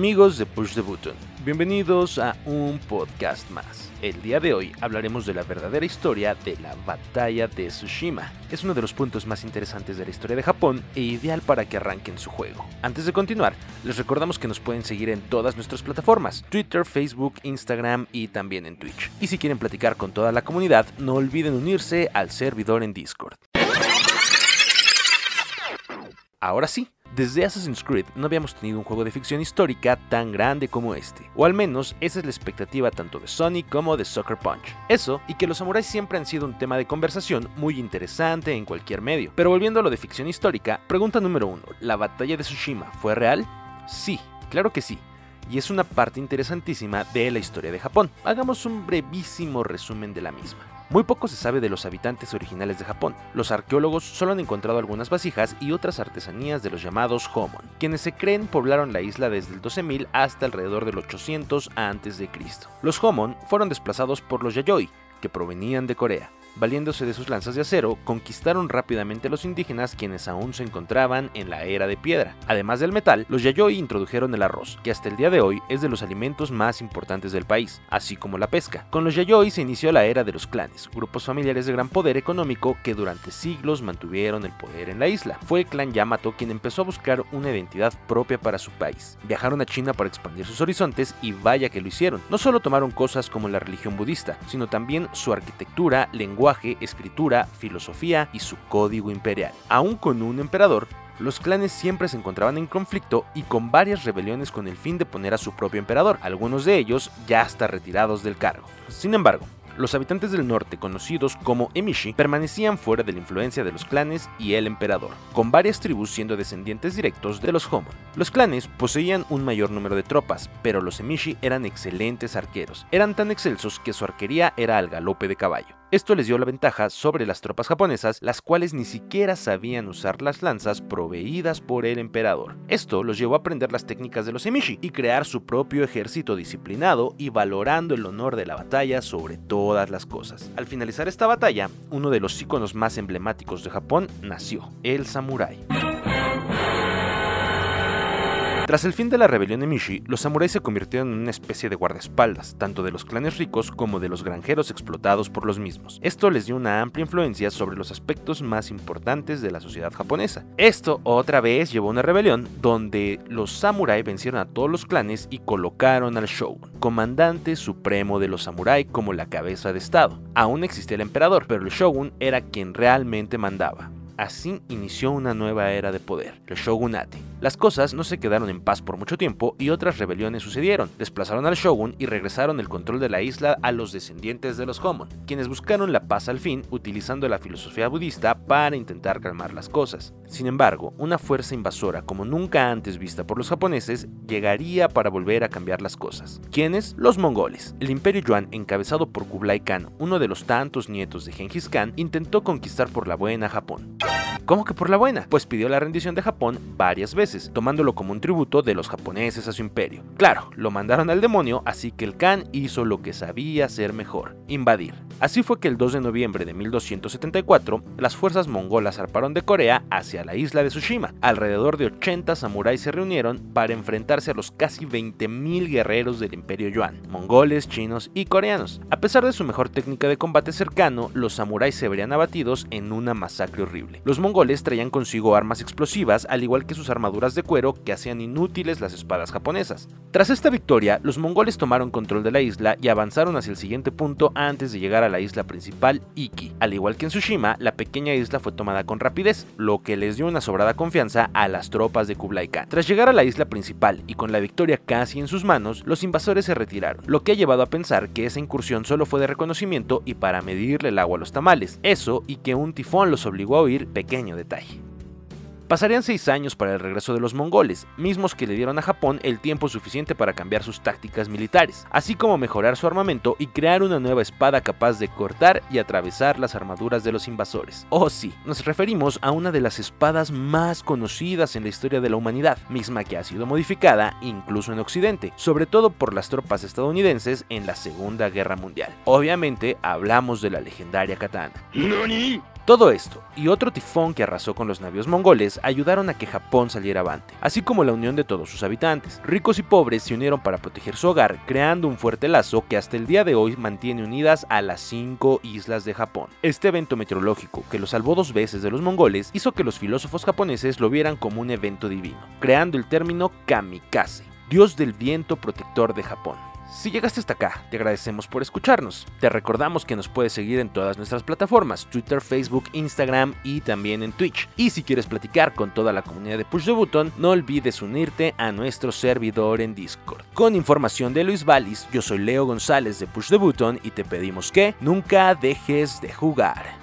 Amigos de Push the Button, bienvenidos a un podcast más. El día de hoy hablaremos de la verdadera historia de la batalla de Tsushima. Es uno de los puntos más interesantes de la historia de Japón e ideal para que arranquen su juego. Antes de continuar, les recordamos que nos pueden seguir en todas nuestras plataformas, Twitter, Facebook, Instagram y también en Twitch. Y si quieren platicar con toda la comunidad, no olviden unirse al servidor en Discord. Ahora sí, desde Assassin's Creed no habíamos tenido un juego de ficción histórica tan grande como este, o al menos esa es la expectativa tanto de Sonic como de Sucker Punch. Eso, y que los samuráis siempre han sido un tema de conversación muy interesante en cualquier medio. Pero volviendo a lo de ficción histórica, pregunta número uno, ¿la batalla de Tsushima fue real? Sí, claro que sí. Y es una parte interesantísima de la historia de Japón. Hagamos un brevísimo resumen de la misma. Muy poco se sabe de los habitantes originales de Japón. Los arqueólogos solo han encontrado algunas vasijas y otras artesanías de los llamados Homon, quienes se creen poblaron la isla desde el 12.000 hasta alrededor del 800 a.C. Los Homon fueron desplazados por los Yayoi, que provenían de Corea valiéndose de sus lanzas de acero, conquistaron rápidamente a los indígenas quienes aún se encontraban en la era de piedra. Además del metal, los Yayoi introdujeron el arroz, que hasta el día de hoy es de los alimentos más importantes del país, así como la pesca. Con los Yayoi se inició la era de los clanes, grupos familiares de gran poder económico que durante siglos mantuvieron el poder en la isla. Fue el clan Yamato quien empezó a buscar una identidad propia para su país. Viajaron a China para expandir sus horizontes y vaya que lo hicieron. No solo tomaron cosas como la religión budista, sino también su arquitectura, lenguaje, escritura, filosofía y su código imperial. Aún con un emperador, los clanes siempre se encontraban en conflicto y con varias rebeliones con el fin de poner a su propio emperador, algunos de ellos ya hasta retirados del cargo. Sin embargo, los habitantes del norte, conocidos como Emishi, permanecían fuera de la influencia de los clanes y el emperador, con varias tribus siendo descendientes directos de los Homon. Los clanes poseían un mayor número de tropas, pero los Emishi eran excelentes arqueros. Eran tan excelsos que su arquería era al galope de caballo. Esto les dio la ventaja sobre las tropas japonesas, las cuales ni siquiera sabían usar las lanzas proveídas por el emperador. Esto los llevó a aprender las técnicas de los emishi y crear su propio ejército disciplinado y valorando el honor de la batalla sobre todas las cosas. Al finalizar esta batalla, uno de los iconos más emblemáticos de Japón nació, el samurái. Tras el fin de la rebelión Emishi, los samuráis se convirtieron en una especie de guardaespaldas, tanto de los clanes ricos como de los granjeros explotados por los mismos. Esto les dio una amplia influencia sobre los aspectos más importantes de la sociedad japonesa. Esto otra vez llevó a una rebelión donde los samuráis vencieron a todos los clanes y colocaron al shogun, comandante supremo de los samuráis como la cabeza de estado. Aún existía el emperador, pero el shogun era quien realmente mandaba. Así inició una nueva era de poder, el shogunate. Las cosas no se quedaron en paz por mucho tiempo y otras rebeliones sucedieron. Desplazaron al shogun y regresaron el control de la isla a los descendientes de los Homon, quienes buscaron la paz al fin utilizando la filosofía budista para intentar calmar las cosas. Sin embargo, una fuerza invasora como nunca antes vista por los japoneses llegaría para volver a cambiar las cosas. ¿Quiénes? Los mongoles. El imperio Yuan, encabezado por Kublai Khan, uno de los tantos nietos de Genghis Khan, intentó conquistar por la buena Japón. ¿Cómo que por la buena? Pues pidió la rendición de Japón varias veces, tomándolo como un tributo de los japoneses a su imperio. Claro, lo mandaron al demonio, así que el Khan hizo lo que sabía hacer mejor, invadir. Así fue que el 2 de noviembre de 1274, las fuerzas mongolas zarparon de Corea hacia la isla de Tsushima. Alrededor de 80 samuráis se reunieron para enfrentarse a los casi 20.000 guerreros del imperio Yuan, mongoles, chinos y coreanos. A pesar de su mejor técnica de combate cercano, los samuráis se verían abatidos en una masacre horrible. Los mongoles traían consigo armas explosivas, al igual que sus armaduras de cuero que hacían inútiles las espadas japonesas. Tras esta victoria, los mongoles tomaron control de la isla y avanzaron hacia el siguiente punto antes de llegar a la isla principal Iki. Al igual que en Tsushima, la pequeña isla fue tomada con rapidez, lo que les dio una sobrada confianza a las tropas de Kublai Khan. Tras llegar a la isla principal y con la victoria casi en sus manos, los invasores se retiraron, lo que ha llevado a pensar que esa incursión solo fue de reconocimiento y para medirle el agua a los tamales. Eso y que un tifón los obligó a huir, detalle. Pasarían seis años para el regreso de los mongoles, mismos que le dieron a Japón el tiempo suficiente para cambiar sus tácticas militares, así como mejorar su armamento y crear una nueva espada capaz de cortar y atravesar las armaduras de los invasores. Oh sí, nos referimos a una de las espadas más conocidas en la historia de la humanidad, misma que ha sido modificada incluso en Occidente, sobre todo por las tropas estadounidenses en la Segunda Guerra Mundial. Obviamente hablamos de la legendaria katana. Todo esto y otro tifón que arrasó con los navios mongoles ayudaron a que Japón saliera avante, así como la unión de todos sus habitantes. Ricos y pobres se unieron para proteger su hogar, creando un fuerte lazo que hasta el día de hoy mantiene unidas a las cinco islas de Japón. Este evento meteorológico, que lo salvó dos veces de los mongoles, hizo que los filósofos japoneses lo vieran como un evento divino, creando el término kamikaze, dios del viento protector de Japón. Si llegaste hasta acá, te agradecemos por escucharnos. Te recordamos que nos puedes seguir en todas nuestras plataformas, Twitter, Facebook, Instagram y también en Twitch. Y si quieres platicar con toda la comunidad de Push the Button, no olvides unirte a nuestro servidor en Discord. Con información de Luis Valis, yo soy Leo González de Push the Button y te pedimos que nunca dejes de jugar.